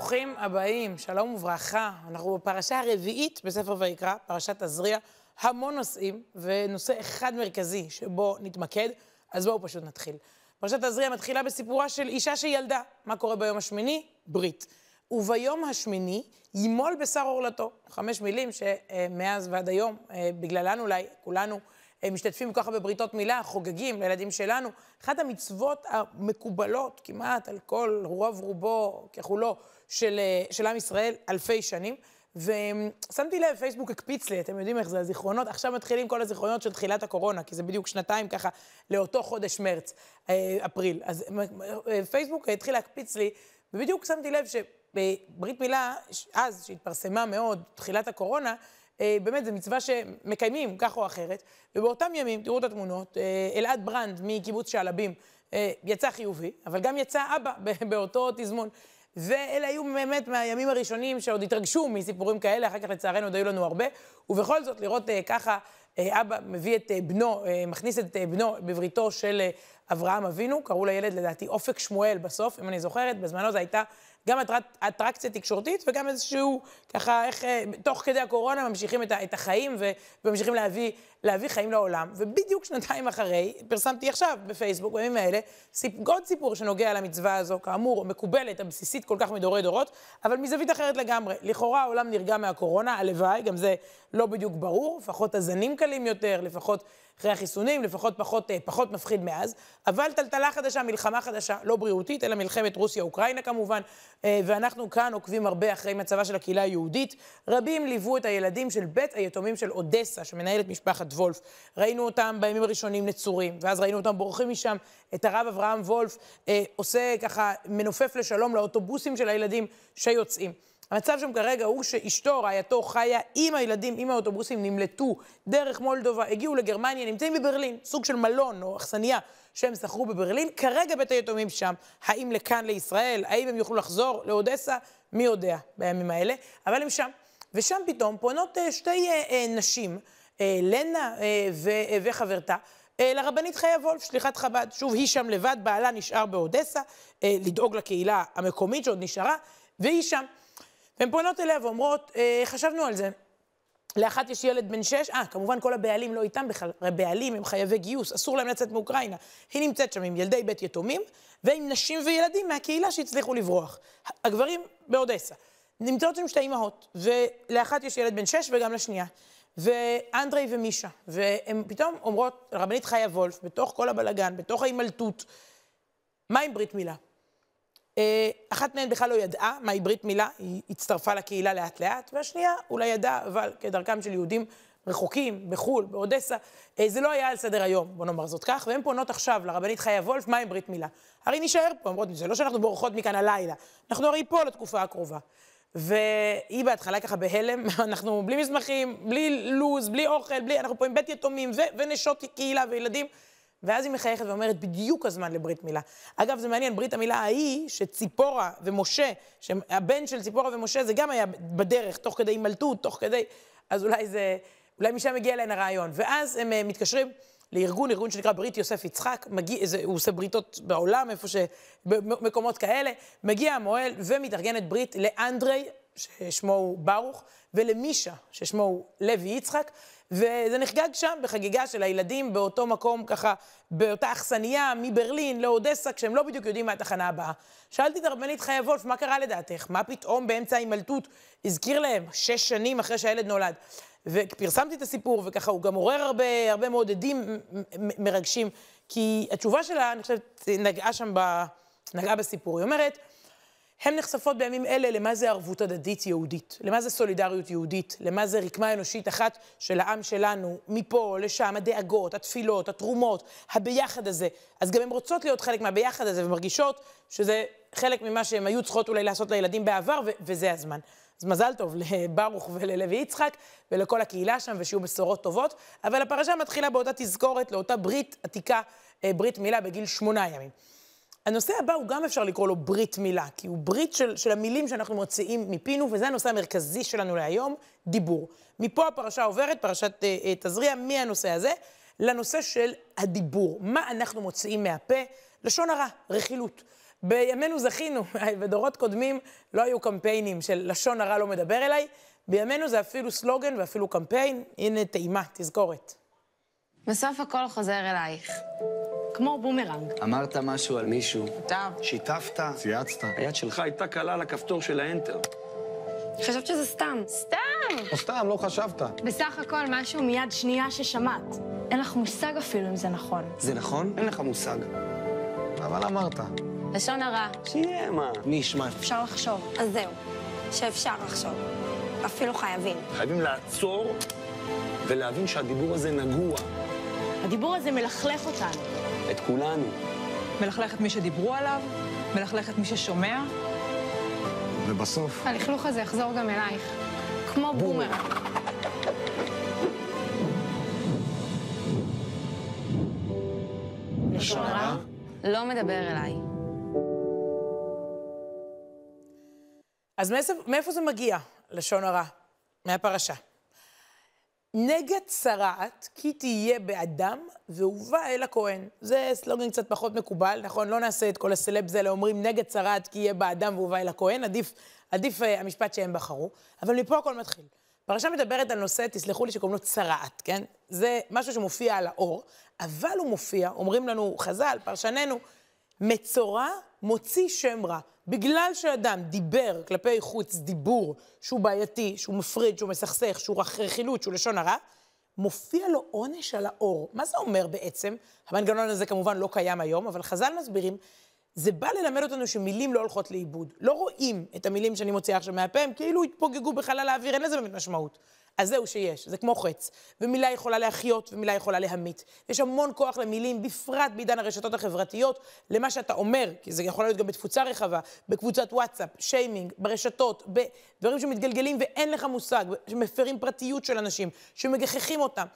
ברוכים הבאים, שלום וברכה. אנחנו בפרשה הרביעית בספר ויקרא, פרשת תזריע. המון נושאים, ונושא אחד מרכזי שבו נתמקד, אז בואו פשוט נתחיל. פרשת תזריע מתחילה בסיפורה של אישה שילדה. מה קורה ביום השמיני? ברית. וביום השמיני ימול בשר עורלתו. חמש מילים שמאז ועד היום, אה, בגללן אולי, כולנו אה, משתתפים כל כך הרבה מילה, חוגגים לילדים שלנו. אחת המצוות המקובלות כמעט על כל רוב רובו ככולו של, אה, של עם ישראל אלפי שנים. ושמתי לב, פייסבוק הקפיץ לי, אתם יודעים איך זה, הזיכרונות, עכשיו מתחילים כל הזיכרונות של תחילת הקורונה, כי זה בדיוק שנתיים ככה לאותו חודש מרץ, אפריל. אז פייסבוק התחיל להקפיץ לי, ובדיוק שמתי לב שבברית מילה, אז, שהתפרסמה מאוד, תחילת הקורונה, אה, באמת, זו מצווה שמקיימים כך או אחרת, ובאותם ימים, תראו את התמונות, אה, אלעד ברנד מקיבוץ שעלבים אה, יצא חיובי, אבל גם יצא אבא באותו תזמון. ואלה היו באמת מהימים הראשונים שעוד התרגשו מסיפורים כאלה, אחר כך לצערנו עוד היו לנו הרבה, ובכל זאת, לראות ככה אבא מביא את בנו, מכניס את בנו בבריתו של אברהם אבינו, קראו לילד לדעתי אופק שמואל בסוף, אם אני זוכרת, בזמנו זו הייתה גם אטרקציה תקשורתית וגם איזשהו, ככה, איך אה, תוך כדי הקורונה ממשיכים את, את החיים וממשיכים להביא, להביא חיים לעולם. ובדיוק שנתיים אחרי, פרסמתי עכשיו בפייסבוק, בימים האלה, סיפ, עוד סיפור שנוגע למצווה הזו, כאמור, מקובלת, הבסיסית כל כך מדורי דורות, אבל מזווית אחרת לגמרי. לכאורה העולם נרגע מהקורונה, הלוואי, גם זה לא בדיוק ברור, לפחות הזנים קלים יותר, לפחות אחרי החיסונים, לפחות פחות, אה, פחות מפחיד מאז, אבל טלטלה חדשה, מלחמה חדשה, לא בריאותית, אלא מלחמת רוסיה-אוקראינה כמובן, אה, ואנחנו כאן עוקבים הרבה אחרי מצבה של הקהילה היהודית. רבים ליוו את הילדים של בית היתומים של אודסה, שמנהלת משפחת וולף. ראינו אותם בימים הראשונים נצורים, ואז ראינו אותם בורחים משם, את הרב אברהם וולף אה, עושה ככה, מנופף לשלום לאוטובוסים של הילדים שיוצאים. המצב שם כרגע הוא שאשתו, רעייתו, חיה עם הילדים, עם האוטובוסים, נמלטו דרך מולדובה, הגיעו לגרמניה, נמצאים בברלין, סוג של מלון או אכסניה שהם שכרו בברלין. כרגע בית היתומים שם. האם לכאן לישראל? האם הם יוכלו לחזור לאודסה? מי יודע בימים האלה. אבל הם שם. ושם פתאום פונות אה, שתי אה, אה, נשים, לנה וחברתה, לרבנית חיה וולף, שליחת חב"ד. שוב, היא שם לבד, בעלה נשאר באודסה, לדאוג לקהילה המקומית שעוד נשארה, והיא שם. והן פונות אליה ואומרות, אה, חשבנו על זה. לאחת יש ילד בן שש, אה, כמובן כל הבעלים לא איתם בכלל, הרי בעלים הם חייבי גיוס, אסור להם לצאת מאוקראינה. היא נמצאת שם עם ילדי בית יתומים, ועם נשים וילדים מהקהילה שהצליחו לברוח. הגברים באודסה. נמצאות שם שתי אימהות, ולאחת יש ילד בן שש וגם לשנייה. ואנדרי ומישה, והן פתאום אומרות, רבנית חיה וולף, בתוך כל הבלגן, בתוך ההימלטות, מה עם ברית מילה? אה, אחת מהן בכלל לא ידעה מהי ברית מילה, היא הצטרפה לקהילה לאט לאט, והשנייה אולי ידעה, אבל כדרכם של יהודים רחוקים, בחו"ל, באודסה, אה, זה לא היה על סדר היום, בוא נאמר זאת כך, והן פונות עכשיו לרבנית חיה וולף, מהי ברית מילה? הרי נישאר פה, אומרות, זה לא שאנחנו בורחות מכאן הלילה, אנחנו הרי פה לתקופה הקרובה. והיא בהתחלה ככה בהלם, אנחנו בלי מסמכים, בלי לו"ז, בלי אוכל, בלי, אנחנו פה עם בית יתומים ונשות קהילה וילדים. ואז היא מחייכת ואומרת, בדיוק הזמן לברית מילה. אגב, זה מעניין, ברית המילה ההיא, שציפורה ומשה, שהבן של ציפורה ומשה, זה גם היה בדרך, תוך כדי הימלטות, תוך כדי... אז אולי זה... אולי משם מגיע אליהן הרעיון. ואז הם uh, מתקשרים לארגון, ארגון שנקרא ברית יוסף יצחק, מגיע, זה, הוא עושה בריתות בעולם, איפה ש... במקומות כאלה. מגיע המוהל ומתארגנת ברית לאנדרי, ששמו הוא ברוך, ולמישה, ששמו הוא לוי יצחק. וזה נחגג שם בחגיגה של הילדים באותו מקום, ככה, באותה אכסניה, מברלין לאודסה, כשהם לא בדיוק יודעים מה התחנה הבאה. שאלתי את הרבנית חיה וולף, מה קרה לדעתך? מה פתאום באמצע ההימלטות הזכיר להם, שש שנים אחרי שהילד נולד. ופרסמתי את הסיפור, וככה הוא גם עורר הרבה, הרבה מאוד עדים מרגשים, כי התשובה שלה, אני חושבת, נגעה שם, ב, נגעה בסיפור. היא אומרת, הן נחשפות בימים אלה למה זה ערבות הדדית יהודית, למה זה סולידריות יהודית, למה זה רקמה אנושית אחת של העם שלנו, מפה לשם, הדאגות, התפילות, התרומות, הביחד הזה. אז גם הן רוצות להיות חלק מהביחד הזה ומרגישות שזה חלק ממה שהן היו צריכות אולי לעשות לילדים בעבר, ו- וזה הזמן. אז מזל טוב לברוך וללוי יצחק ולכל הקהילה שם, ושיהיו בשורות טובות. אבל הפרשה מתחילה באותה תזכורת לאותה ברית עתיקה, אה, ברית מילה בגיל שמונה ימים. הנושא הבא הוא גם אפשר לקרוא לו ברית מילה, כי הוא ברית של, של המילים שאנחנו מוציאים מפינו, וזה הנושא המרכזי שלנו להיום, דיבור. מפה הפרשה עוברת, פרשת uh, uh, תזריע, מהנושא הזה לנושא של הדיבור. מה אנחנו מוציאים מהפה, לשון הרע, רכילות. בימינו זכינו, בדורות קודמים לא היו קמפיינים של לשון הרע לא מדבר אליי, בימינו זה אפילו סלוגן ואפילו קמפיין, הנה טעימה, תזכורת. בסוף הכל חוזר אלייך. כמו בומרנג. אמרת משהו על מישהו. טוב. שיתפת, צייצת. היד שלך הייתה קלה על הכפתור של ה enter. חשבת שזה סתם. סתם! או סתם, לא חשבת. בסך הכל משהו מיד שנייה ששמעת. אין לך מושג אפילו אם זה נכון. זה נכון? אין לך מושג. אבל אמרת. לשון הרע. שיהיה, מה? מי ישמע? אפשר לחשוב. אז זהו, שאפשר לחשוב. אפילו חייבים. חייבים לעצור ולהבין שהדיבור הזה נגוע. הדיבור הזה מלכלך אותנו. את כולנו. מלכלך את מי שדיברו עליו, מלכלך את מי ששומע. ובסוף, הלכלוך הזה יחזור גם אלייך. כמו בומרנג. לשון הרע לא מדבר אליי. אז מאיפה, מאיפה זה מגיע, לשון הרע? מהפרשה. נגע צרעת, כי תהיה באדם, והובא אל הכהן. זה סלוגן קצת פחות מקובל, נכון? לא נעשה את כל הסלבס האלה, אומרים נגע צרעת, כי תהיה באדם והובא אל הכהן. עדיף, עדיף uh, המשפט שהם בחרו. אבל מפה הכל מתחיל. פרשה מדברת על נושא, תסלחו לי, שקוראים לו צרעת, כן? זה משהו שמופיע על האור, אבל הוא מופיע, אומרים לנו חז"ל, פרשננו, מצורע מוציא שם רע. בגלל שאדם דיבר כלפי חוץ דיבור שהוא בעייתי, שהוא מפריד, שהוא מסכסך, שהוא רכילות, שהוא לשון הרע, מופיע לו עונש על האור. מה זה אומר בעצם? המנגנון הזה כמובן לא קיים היום, אבל חז"ל מסבירים, זה בא ללמד אותנו שמילים לא הולכות לאיבוד. לא רואים את המילים שאני מוציאה עכשיו מהפה, הם כאילו התפוגגו בחלל האוויר, אין לזה באמת משמעות. אז זהו שיש, זה כמו חץ. ומילה יכולה להחיות ומילה יכולה להמית. יש המון כוח למילים, בפרט בעידן הרשתות החברתיות, למה שאתה אומר, כי זה יכול להיות גם בתפוצה רחבה, בקבוצת וואטסאפ, שיימינג, ברשתות, בדברים שמתגלגלים ואין לך מושג, שמפרים פרטיות של אנשים, שמגחכים אותם.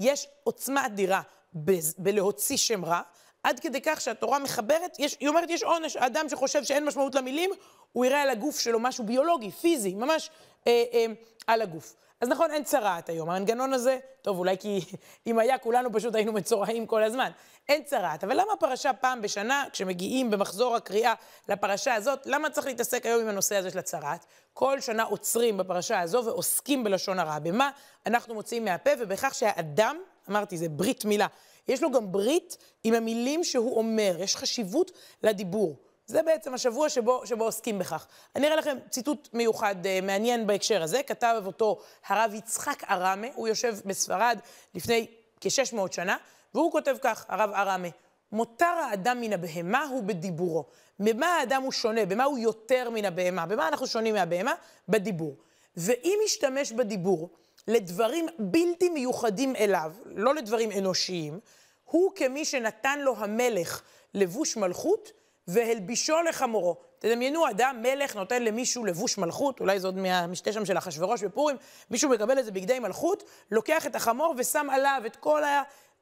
יש עוצמה אדירה ב- בלהוציא שם רע, עד כדי כך שהתורה מחברת, יש, היא אומרת, יש עונש. האדם שחושב שאין משמעות למילים, הוא יראה על הגוף שלו משהו ביולוגי, פיזי, ממש אה, אה, על הגוף. אז נכון, אין צרעת היום. המנגנון הזה, טוב, אולי כי אם היה, כולנו פשוט היינו מצורעים כל הזמן. אין צרעת. אבל למה הפרשה פעם בשנה, כשמגיעים במחזור הקריאה לפרשה הזאת, למה צריך להתעסק היום עם הנושא הזה של הצרעת? כל שנה עוצרים בפרשה הזו ועוסקים בלשון הרע. במה אנחנו מוציאים מהפה, ובכך שהאדם, אמרתי, זה ברית מילה, יש לו גם ברית עם המילים שהוא אומר, יש חשיבות לדיבור. זה בעצם השבוע שבו, שבו עוסקים בכך. אני אראה לכם ציטוט מיוחד uh, מעניין בהקשר הזה, כתב אותו הרב יצחק ארמה, הוא יושב בספרד לפני כ-600 שנה, והוא כותב כך, הרב ארמה, מותר האדם מן הבהמה הוא בדיבורו. במה האדם הוא שונה? במה הוא יותר מן הבהמה? במה אנחנו שונים מהבהמה? בדיבור. ואם ישתמש בדיבור לדברים בלתי מיוחדים אליו, לא לדברים אנושיים, הוא כמי שנתן לו המלך לבוש מלכות, והלבישו לחמורו. תדמיינו, אדם, מלך, נותן למישהו לבוש מלכות, אולי זה עוד מהמשתה שם של אחשוורוש בפורים, מישהו מקבל איזה בגדי מלכות, לוקח את החמור ושם עליו את כל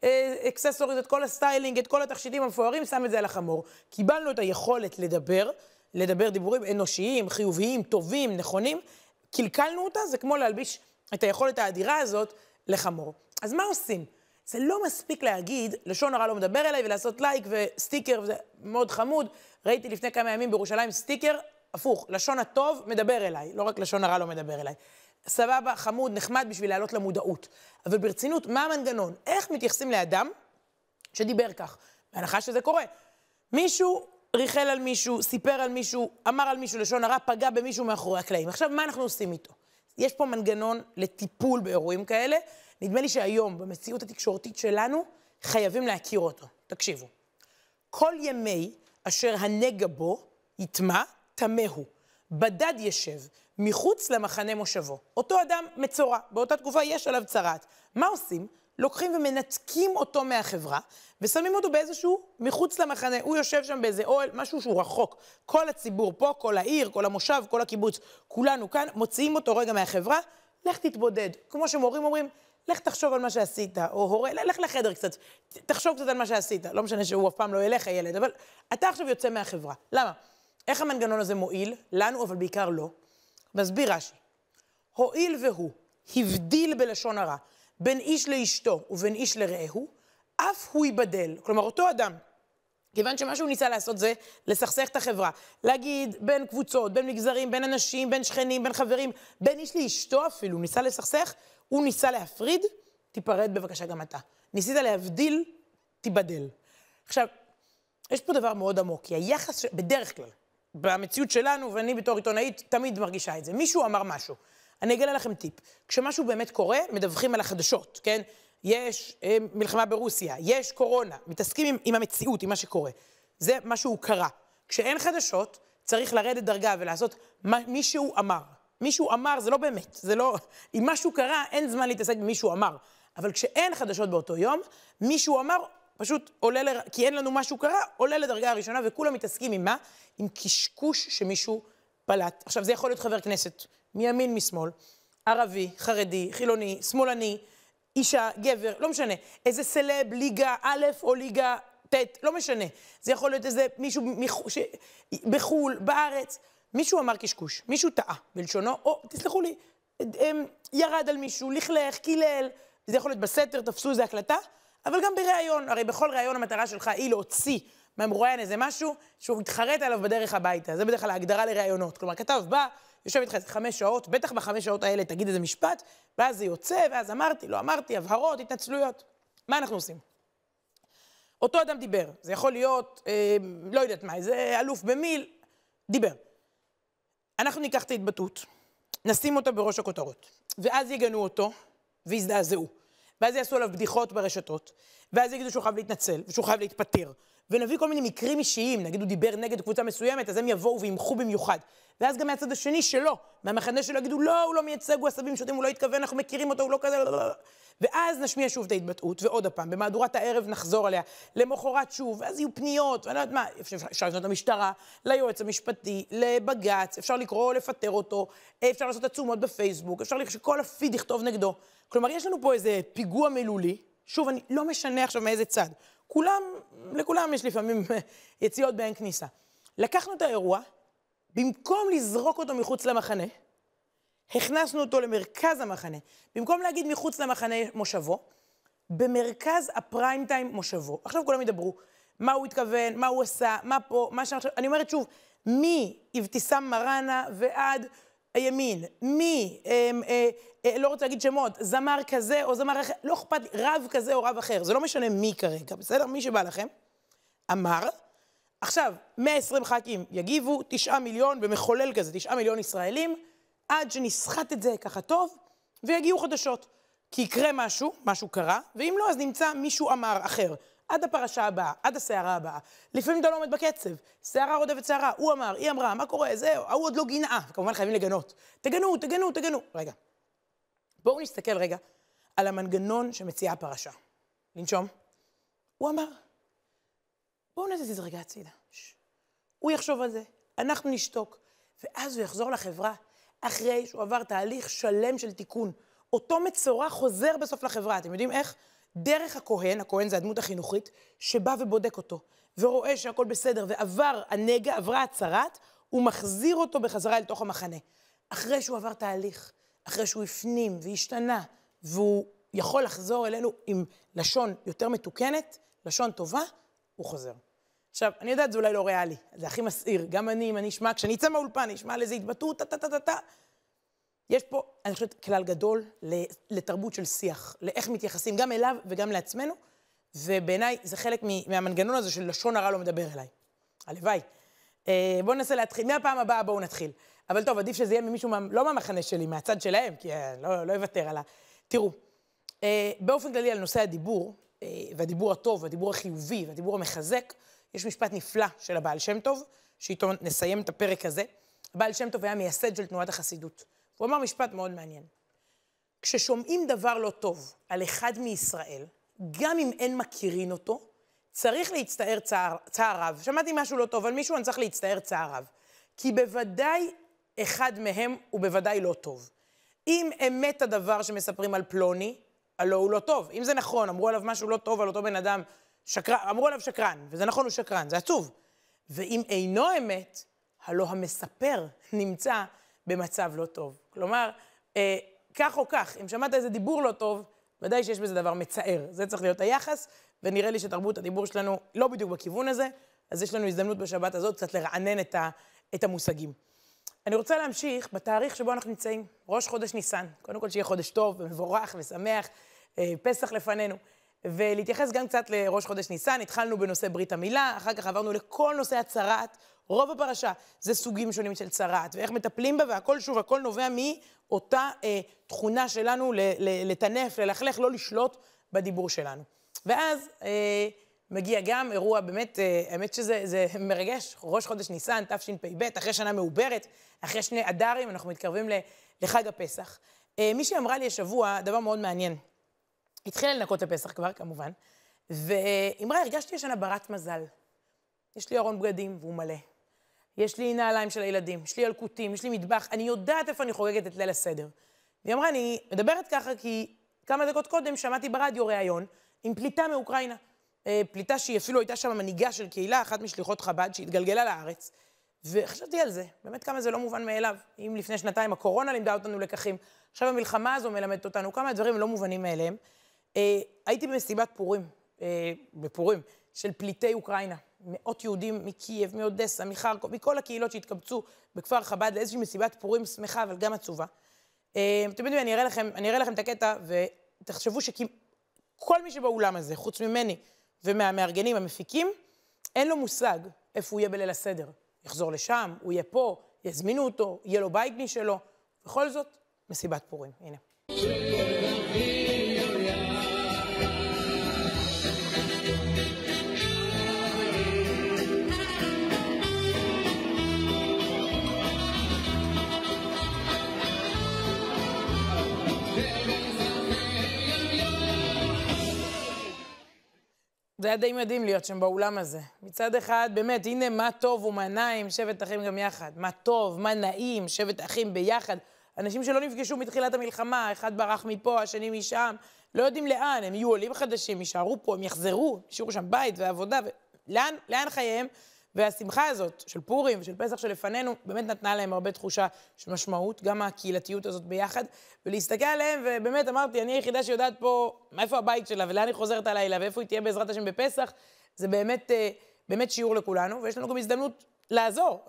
ה accessories, את כל הסטיילינג, את כל התכשיטים המפוארים, שם את זה על החמור. קיבלנו את היכולת לדבר, לדבר דיבורים אנושיים, חיוביים, טובים, נכונים, קלקלנו אותה, זה כמו להלביש את היכולת האדירה הזאת לחמור. אז מה עושים? זה לא מספיק להגיד, לשון הרע לא מדבר אליי, ולעשות לייק וסטיקר, וזה מאוד חמוד. ראיתי לפני כמה ימים בירושלים סטיקר, הפוך, לשון הטוב מדבר אליי, לא רק לשון הרע לא מדבר אליי. סבבה, חמוד, נחמד בשביל להעלות למודעות. אבל ברצינות, מה המנגנון? איך מתייחסים לאדם שדיבר כך? בהנחה שזה קורה. מישהו ריחל על מישהו, סיפר על מישהו, אמר על מישהו לשון הרע, פגע במישהו מאחורי הקלעים. עכשיו, מה אנחנו עושים איתו? יש פה מנגנון לטיפול באירועים כאלה. נדמה לי שהיום, במציאות התקשורתית שלנו, חייבים להכיר אותו. תקשיבו. כל ימי אשר הנגע בו יטמע, טמא הוא. בדד ישב, מחוץ למחנה מושבו. אותו אדם מצורע, באותה תקופה יש עליו צרעת. מה עושים? לוקחים ומנתקים אותו מהחברה, ושמים אותו באיזשהו, מחוץ למחנה. הוא יושב שם באיזה אוהל, משהו שהוא רחוק. כל הציבור פה, כל העיר, כל המושב, כל הקיבוץ, כולנו כאן, מוציאים אותו רגע מהחברה, לך תתבודד. כמו שמורים אומרים, לך תחשוב על מה שעשית, או הורה, לך לחדר קצת, תחשוב קצת על מה שעשית. לא משנה שהוא אף פעם לא ילך, הילד, אבל אתה עכשיו יוצא מהחברה. למה? איך המנגנון הזה מועיל? לנו, אבל בעיקר לא. מסביר רש"י. הואיל והוא הבדיל בלשון הרע בין איש לאשתו ובין איש לרעהו, אף הוא ייבדל. כלומר, אותו אדם כיוון שמה שהוא ניסה לעשות זה לסכסך את החברה. להגיד בין קבוצות, בין מגזרים, בין אנשים, בין שכנים, בין חברים, בין איש לאשתו אפילו, ניסה לסכסך, הוא ניסה להפריד, תיפרד בבקשה גם אתה. ניסית להבדיל, תיבדל. עכשיו, יש פה דבר מאוד עמוק, כי היחס, ש... בדרך כלל, במציאות שלנו, ואני בתור עיתונאית תמיד מרגישה את זה, מישהו אמר משהו. אני אגלה לכם טיפ. כשמשהו באמת קורה, מדווחים על החדשות, כן? יש אה, מלחמה ברוסיה, יש קורונה, מתעסקים עם, עם המציאות, עם מה שקורה. זה מה שהוא קרה. כשאין חדשות, צריך לרדת דרגה ולעשות מה מישהו אמר. מישהו אמר, זה לא באמת, זה לא... אם משהו קרה, אין זמן להתעסק במישהו אמר. אבל כשאין חדשות באותו יום, מישהו אמר, פשוט עולה, ל... כי אין לנו משהו קרה, עולה לדרגה הראשונה, וכולם מתעסקים עם מה? עם קשקוש שמישהו פלט. עכשיו, זה יכול להיות חבר כנסת, מימין, משמאל, ערבי, חרדי, חילוני, שמאלני, אישה, גבר, לא משנה. איזה סלב, ליגה א' או ליגה ט', לא משנה. זה יכול להיות איזה מישהו מח... ש... בחו"ל, בארץ. מישהו אמר קשקוש, מישהו טעה בלשונו, או, תסלחו לי, ירד על מישהו, לכלך, קילל, זה יכול להיות בסתר, תפסו איזה הקלטה, אבל גם בריאיון, הרי בכל ריאיון המטרה שלך היא להוציא מהמרואיין איזה משהו שהוא מתחרט עליו בדרך הביתה. זה בדרך כלל ההגדרה לראיונות. כלומר, כתב בא, יושב איתך איזה חמש שעות, בטח בחמש שעות האלה תגיד איזה משפט, ואז זה יוצא, ואז אמרתי, לא אמרתי, הבהרות, התנצלויות. מה אנחנו עושים? אותו אדם דיבר, זה יכול להיות, אה, לא יודעת מה, איזה אלוף במיל, דיבר. אנחנו ניקח את ההתבטאות, נשים אותה בראש הכותרות, ואז יגנו אותו ויזדעזעו. ואז יעשו עליו בדיחות ברשתות, ואז יגידו שהוא חייב להתנצל, ושהוא חייב להתפטר, ונביא כל מיני מקרים אישיים, נגיד הוא דיבר נגד קבוצה מסוימת, אז הם יבואו וימחו במיוחד. ואז גם מהצד השני שלו, מהמחנה שלו יגידו, לא, הוא לא מייצג, הוא עשבים שוטים, הוא לא התכוון, אנחנו מכירים אותו, הוא לא כזה, לא, לא, לא. ואז נשמיע שוב את ההתבטאות, ועוד הפעם, במהדורת הערב נחזור עליה, למחרת שוב, ואז יהיו פניות, ואני לא יודעת מה, אפשר, אפשר לפנות למשטרה, ליועץ המשפטי, לבג"ץ, אפשר לקרוא או לפטר אותו, אפשר לעשות עצומות בפייסבוק, אפשר שכל הפיד יכתוב נגדו. כלומר, יש לנו פה איזה פיגוע מילולי, שוב, אני לא משנה עכשיו מאיזה צד. כולם, לכולם יש לפעמים יציאות באין כניסה. לקחנו את האירוע, במקום לזרוק אותו מחוץ למחנה, הכנסנו אותו למרכז המחנה. במקום להגיד מחוץ למחנה מושבו, במרכז הפריים טיים מושבו. עכשיו כולם ידברו, מה הוא התכוון, מה הוא עשה, מה פה, מה שעכשיו... אני אומרת שוב, מאבתיסאם מראנה ועד הימין, מי, אה, אה, אה, לא רוצה להגיד שמות, זמר כזה או זמר אחר, לא אכפת לי, רב כזה או רב אחר, זה לא משנה מי כרגע, בסדר? מי שבא לכם, אמר, עכשיו, 120 ח"כים יגיבו, 9 מיליון, במחולל כזה, 9 מיליון ישראלים, עד שנסחט את זה ככה טוב, ויגיעו חדשות. כי יקרה משהו, משהו קרה, ואם לא, אז נמצא מישהו אמר אחר. עד הפרשה הבאה, עד הסערה הבאה. לפעמים אתה לא עומד בקצב, סערה רודפת סערה, הוא אמר, היא אמרה, מה קורה, זהו, ההוא עוד לא גינה. כמובן חייבים לגנות. תגנו, תגנו, תגנו. רגע. בואו נסתכל רגע על המנגנון שמציעה הפרשה. לנשום. הוא אמר, בואו נזיז רגע הצידה. הוא יחשוב על זה, אנחנו נשתוק, ואז הוא יחזור לחברה אחרי שהוא עבר תהליך שלם של תיקון. אותו מצורע חוזר בסוף לחברה. אתם יודעים איך? דרך הכהן, הכהן זה הדמות החינוכית, שבא ובודק אותו, ורואה שהכל בסדר, ועבר הנגע, עברה הצהרת, הוא מחזיר אותו בחזרה אל תוך המחנה. אחרי שהוא עבר תהליך, אחרי שהוא הפנים והשתנה, והוא יכול לחזור אלינו עם לשון יותר מתוקנת, לשון טובה, הוא חוזר. עכשיו, אני יודעת, זה אולי לא ריאלי, זה הכי מסעיר. גם אני, אם אני אשמע, כשאני אצא מהאולפן, אני אשמע על איזה התבטאות, טה-טה-טה-טה. יש פה, אני חושבת, כלל גדול לתרבות של שיח, לאיך מתייחסים גם אליו וגם לעצמנו, ובעיניי זה חלק מהמנגנון הזה של לשון הרע לא מדבר אליי. הלוואי. אה, בואו ננסה להתחיל, מהפעם הבאה בואו נתחיל. אבל טוב, עדיף שזה יהיה ממישהו, מה, לא מהמחנה שלי, מהצד שלהם, כי אני אה, לא, לא אוותר על ה... תראו, אה, באופן כללי על נושא הדיבור, והדיבור הטוב, והדיבור החיובי, והדיבור המחזק, יש משפט נפלא של הבעל שם טוב, שאיתו נסיים את הפרק הזה. הבעל שם טוב היה מייסד של תנועת החסידות. הוא אמר משפט מאוד מעניין. כששומעים דבר לא טוב על אחד מישראל, גם אם אין מכירין אותו, צריך להצטער צער, צער רב. שמעתי משהו לא טוב על מישהו, אני צריך להצטער צער רב. כי בוודאי אחד מהם הוא בוודאי לא טוב. אם אמת הדבר שמספרים על פלוני, הלא הוא לא טוב. אם זה נכון, אמרו עליו משהו לא טוב על אותו בן אדם, שקרן, אמרו עליו שקרן, וזה נכון, הוא שקרן, זה עצוב. ואם אינו אמת, הלא המספר נמצא במצב לא טוב. כלומר, אה, כך או כך, אם שמעת איזה דיבור לא טוב, ודאי שיש בזה דבר מצער. זה צריך להיות היחס, ונראה לי שתרבות הדיבור שלנו לא בדיוק בכיוון הזה, אז יש לנו הזדמנות בשבת הזאת קצת לרענן את, ה, את המושגים. אני רוצה להמשיך בתאריך שבו אנחנו נמצאים, ראש חודש ניסן. קודם כל שיהיה חודש טוב ומבורך ושמח, אה, פסח לפנינו. ולהתייחס גם קצת לראש חודש ניסן, התחלנו בנושא ברית המילה, אחר כך עברנו לכל נושא הצרעת. רוב הפרשה זה סוגים שונים של צרעת, ואיך מטפלים בה, והכל, שוב, הכל נובע מאותה אה, תכונה שלנו לטנף, ללכלך, לא לשלוט בדיבור שלנו. ואז אה, מגיע גם אירוע, באמת, אה, האמת שזה זה מרגש, ראש חודש ניסן, תשפ"ב, אחרי שנה מעוברת, אחרי שני אדרים, אנחנו מתקרבים לחג הפסח. אה, מישהי אמרה לי השבוע דבר מאוד מעניין. התחילה לנקות לפסח כבר, כמובן, ואמרה, הרגשתי השנה ברת מזל. יש לי ארון בגדים והוא מלא. יש לי נעליים של הילדים, יש לי ילקוטים, יש לי מטבח, אני יודעת איפה אני חוגגת את ליל הסדר. והיא אמרה, אני מדברת ככה כי כמה דקות קודם שמעתי ברדיו ראיון עם פליטה מאוקראינה. אה, פליטה שהיא אפילו הייתה שם מנהיגה של קהילה, אחת משליחות חב"ד, שהתגלגלה לארץ. וחשבתי על זה, באמת כמה זה לא מובן מאליו. אם לפני שנתיים הקורונה לימדה אותנו לקחים, עכשיו המלחמה הזו מלמדת אותנו כמה דברים לא מובנים מאליהם. אה, הייתי במסיבת פורים, אה, בפורים, של פליטי אוקראינה. מאות יהודים מקייב, מאודסה, מחרקוב, מכל הקהילות שהתקבצו בכפר חב"ד לאיזושהי מסיבת פורים שמחה, אבל גם עצובה. אה, אתם יודעים, אני אראה לכם, אני אראה לכם את הקטע, ותחשבו שכל מי שבאולם הזה, חוץ ממני ומהמארגנים, המפיקים, אין לו מושג איפה הוא יהיה בליל הסדר. יחזור לשם, הוא יהיה פה, יזמינו אותו, יהיה לו בית משלו. בכל זאת, מסיבת פורים. הנה. זה היה די מדהים להיות שם באולם הזה. מצד אחד, באמת, הנה מה טוב ומה נעים, שבט אחים גם יחד. מה טוב, מה נעים, שבט אחים ביחד. אנשים שלא נפגשו מתחילת המלחמה, אחד ברח מפה, השני משם, לא יודעים לאן, הם יהיו עולים חדשים, יישארו פה, הם יחזרו, ישאירו שם בית ועבודה, ולאן לאן חייהם? והשמחה הזאת של פורים ושל פסח שלפנינו, באמת נתנה להם הרבה תחושה של משמעות, גם הקהילתיות הזאת ביחד, ולהסתכל עליהם, ובאמת אמרתי, אני היחידה שיודעת פה מאיפה הבית שלה ולאן היא חוזרת הלילה ואיפה היא תהיה בעזרת השם בפסח, זה באמת, באמת שיעור לכולנו, ויש לנו גם הזדמנות לעזור.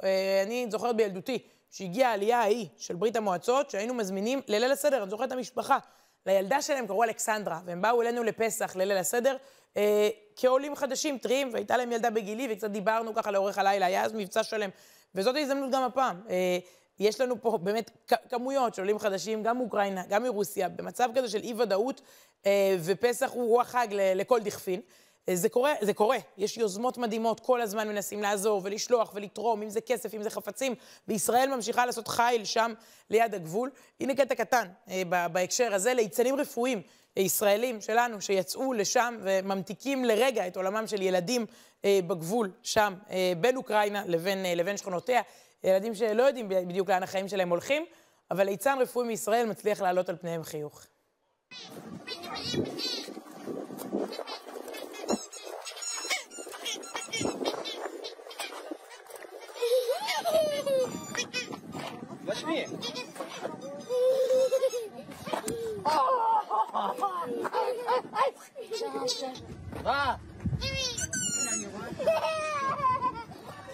אני זוכרת בילדותי, שהגיעה העלייה ההיא של ברית המועצות, שהיינו מזמינים לליל הסדר, אני זוכרת את המשפחה. לילדה שלהם קראו אלכסנדרה, והם באו אלינו לפסח, לליל הסדר, אה, כעולים חדשים, טריים, והייתה להם ילדה בגילי, וקצת דיברנו ככה לאורך הלילה, היה אז מבצע שלם. וזאת ההזדמנות גם הפעם. אה, יש לנו פה באמת כמויות של עולים חדשים, גם מאוקראינה, גם מרוסיה, במצב כזה של אי-ודאות, אה, ופסח הוא רוח חג לכל דכפין. זה קורה, זה קורה. יש יוזמות מדהימות, כל הזמן מנסים לעזור ולשלוח ולתרום, אם זה כסף, אם זה חפצים. וישראל ממשיכה לעשות חיל שם ליד הגבול. הנה קטע קטן אה, בהקשר הזה, ליצנים רפואיים אה, ישראלים שלנו שיצאו לשם וממתיקים לרגע את עולמם של ילדים אה, בגבול שם, אה, בין אוקראינה לבין, אה, לבין שכונותיה. ילדים שלא יודעים בדיוק לאן החיים שלהם הולכים, אבל ליצן רפואי מישראל מצליח לעלות על פניהם חיוך. Возьми. На.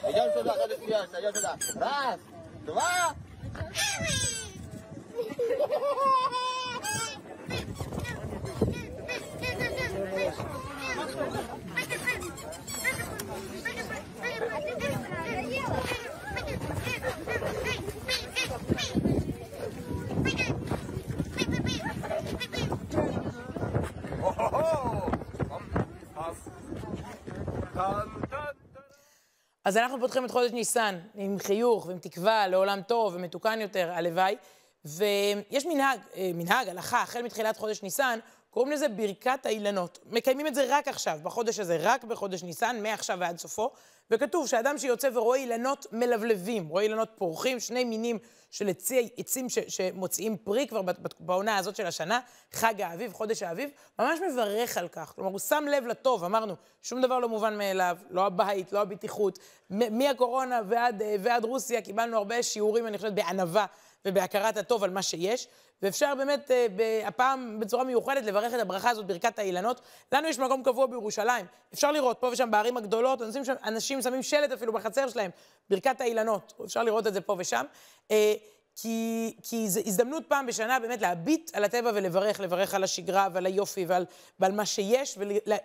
Идем сюда, надо смеяться, идем сюда. Раз, два. אז אנחנו פותחים את חודש ניסן עם חיוך ועם תקווה לעולם טוב ומתוקן יותר, הלוואי. ויש מנהג, מנהג, הלכה, החל מתחילת חודש ניסן, קוראים לזה ברכת האילנות. מקיימים את זה רק עכשיו, בחודש הזה, רק בחודש ניסן, מעכשיו ועד סופו. וכתוב שאדם שיוצא ורואה אילנות מלבלבים, רואה אילנות פורחים, שני מינים של עצי, עצים ש, שמוציאים פרי כבר בעונה הזאת של השנה, חג האביב, חודש האביב, ממש מברך על כך. כלומר, הוא שם לב לטוב, אמרנו, שום דבר לא מובן מאליו, לא הבית, לא הבטיחות. מהקורונה ועד, ועד רוסיה קיבלנו הרבה שיעורים, אני חושבת, בענווה ובהכרת הטוב על מה שיש. ואפשר באמת אה, הפעם בצורה מיוחדת לברך את הברכה הזאת, ברכת האילנות. לנו יש מקום קבוע בירושלים. אפשר לראות פה ושם בערים הגדולות, אנשים, אנשים שמים שלט אפילו בחצר שלהם, ברכת האילנות. אפשר לראות את זה פה ושם. כי, כי זו הזדמנות פעם בשנה באמת להביט על הטבע ולברך, לברך על השגרה ועל היופי ועל, ועל מה שיש,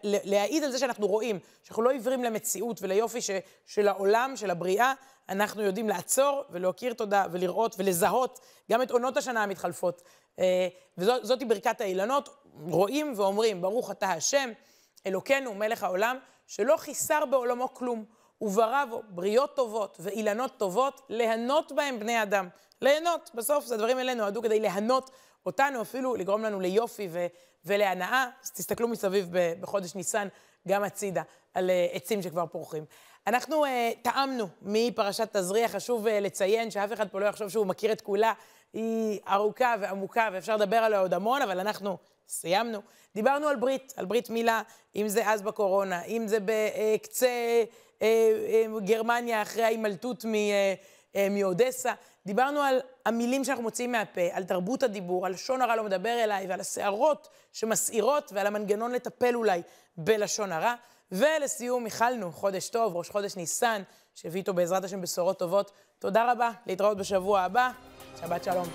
ולהעיד על זה שאנחנו רואים, שאנחנו לא עיוורים למציאות וליופי ש, של העולם, של הבריאה, אנחנו יודעים לעצור ולהכיר תודה ולראות ולזהות גם את עונות השנה המתחלפות. אה, וזאתי ברכת האילנות, רואים ואומרים, ברוך אתה השם, אלוקינו, מלך העולם, שלא חיסר בעולמו כלום, וברא בו בריות טובות ואילנות טובות, ליהנות בהם בני אדם. ליהנות, בסוף זה הדברים האלה נועדו כדי ליהנות אותנו, אפילו לגרום לנו ליופי ו- ולהנאה. אז תסתכלו מסביב בחודש ניסן, גם הצידה, על אה, עצים שכבר פורחים. אנחנו uh, טעמנו מפרשת תזריע, חשוב uh, לציין שאף אחד פה לא יחשוב שהוא מכיר את כולה. היא ארוכה ועמוקה, ואפשר לדבר עליה עוד המון, אבל אנחנו סיימנו. דיברנו על ברית, על ברית מילה, אם זה אז בקורונה, אם זה בקצה uh, uh, גרמניה אחרי ההימלטות uh, מאודסה. דיברנו על המילים שאנחנו מוציאים מהפה, על תרבות הדיבור, על לשון הרע לא מדבר אליי, ועל הסערות שמסעירות, ועל המנגנון לטפל אולי בלשון הרע. ולסיום, איחלנו חודש טוב, ראש חודש ניסן, שהביא איתו בעזרת השם בשורות טובות. תודה רבה, להתראות בשבוע הבא. שבת שלום.